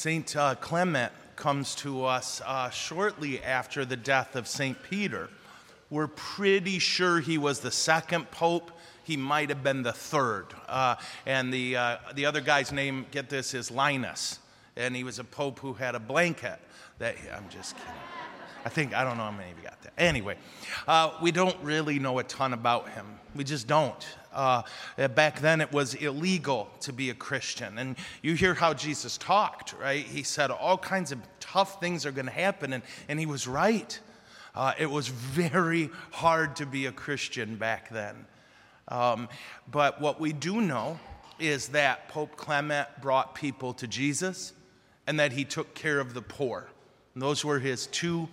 St. Uh, Clement comes to us uh, shortly after the death of St. Peter. We're pretty sure he was the second pope. He might have been the third. Uh, and the, uh, the other guy's name, get this, is Linus. And he was a pope who had a blanket. That, I'm just kidding. I think, I don't know how many of you got that. Anyway, uh, we don't really know a ton about him. We just don't. Uh, back then, it was illegal to be a Christian. And you hear how Jesus talked, right? He said all kinds of tough things are going to happen, and, and he was right. Uh, it was very hard to be a Christian back then. Um, but what we do know is that Pope Clement brought people to Jesus and that he took care of the poor. And those were his two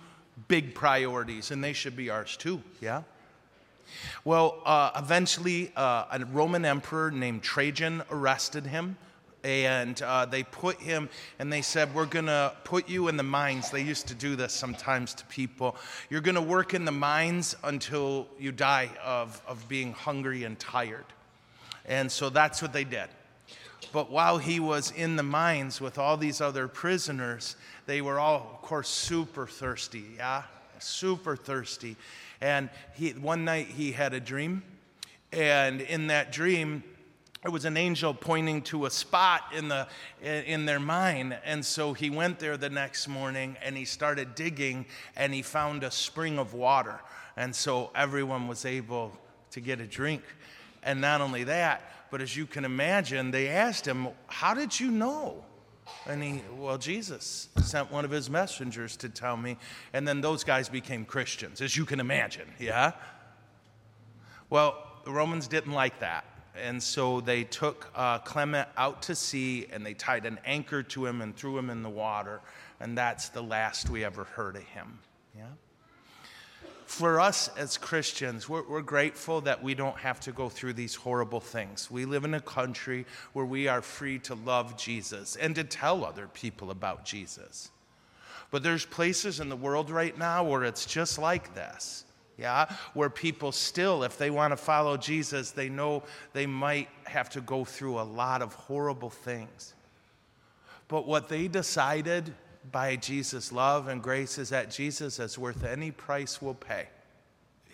big priorities, and they should be ours too, yeah? Well, uh, eventually, uh, a Roman emperor named Trajan arrested him. And uh, they put him, and they said, We're to put you in the mines. They used to do this sometimes to people. You're to work in the mines until you die of, of being hungry and tired. And so that's what they did. But while he was in the mines with all these other prisoners, they were all, of course, super thirsty, yeah? Super thirsty. And he, one night he had a dream, and in that dream, it was an angel pointing to a spot in, the, in their mine. And so he went there the next morning and he started digging and he found a spring of water. And so everyone was able to get a drink. And not only that, but as you can imagine, they asked him, How did you know? And he, well, Jesus sent one of his messengers to tell me. And then those guys became Christians, as you can imagine, yeah? Well, the Romans didn't like that. And so they took uh, Clement out to sea and they tied an anchor to him and threw him in the water. And that's the last we ever heard of him, yeah? For us as Christians, we're, we're, grateful that we don't have to go through these horrible things. We live in a country where we are free to love Jesus and to tell other people about Jesus. But there's places in the world right now where it's just like this. Yeah, where people still, if they want to follow Jesus, they know they might have to go through a lot of horrible things. But what they decided by Jesus' love and grace is that Jesus is worth any price we'll pay.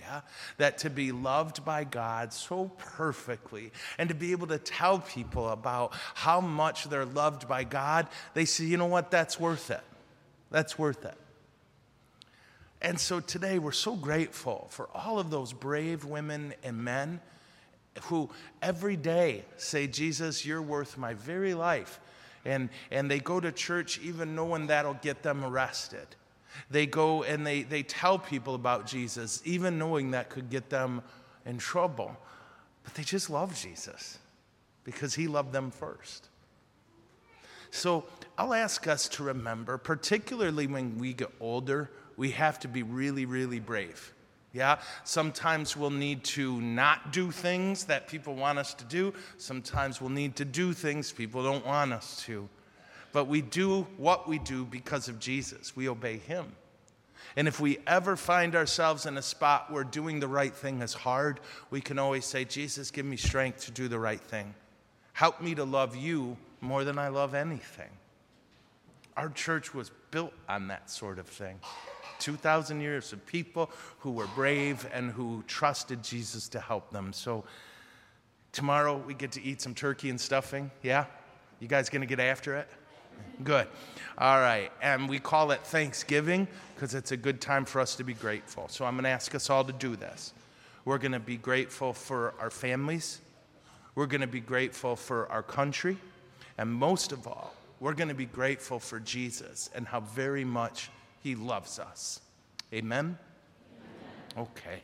Yeah? That to be loved by God so perfectly and to be able to tell people about how much they're loved by God, they say, you know what, that's worth it. That's worth it. And so today we're so grateful for all of those brave women and men who every day say, Jesus, you're worth my very life and, and they go to church even knowing that'll get them arrested. They go and they, they tell people about Jesus, even knowing that could get them in trouble. But they just love Jesus because he loved them first. So I'll ask us to remember, particularly when we get older, we have to be really, really brave. Yeah, sometimes we'll need to not do things that people want us to do. Sometimes we'll need to do things people don't want us to. But we do what we do because of Jesus. We obey him. And if we ever find ourselves in a spot where doing the right thing is hard, we can always say, Jesus, give me strength to do the right thing. Help me to love you more than I love anything. Our church was built on that sort of thing. 2,000 years of people who were brave and who trusted Jesus to help them. So tomorrow we get to eat some turkey and stuffing. Yeah? You guys to get after it? Good. All right. And we call it Thanksgiving because it's a good time for us to be grateful. So I'm going to ask us all to do this. We're going to be grateful for our families. We're going to be grateful for our country. And most of all, we're going to be grateful for Jesus and how very much he loves us. Amen? Amen. Okay.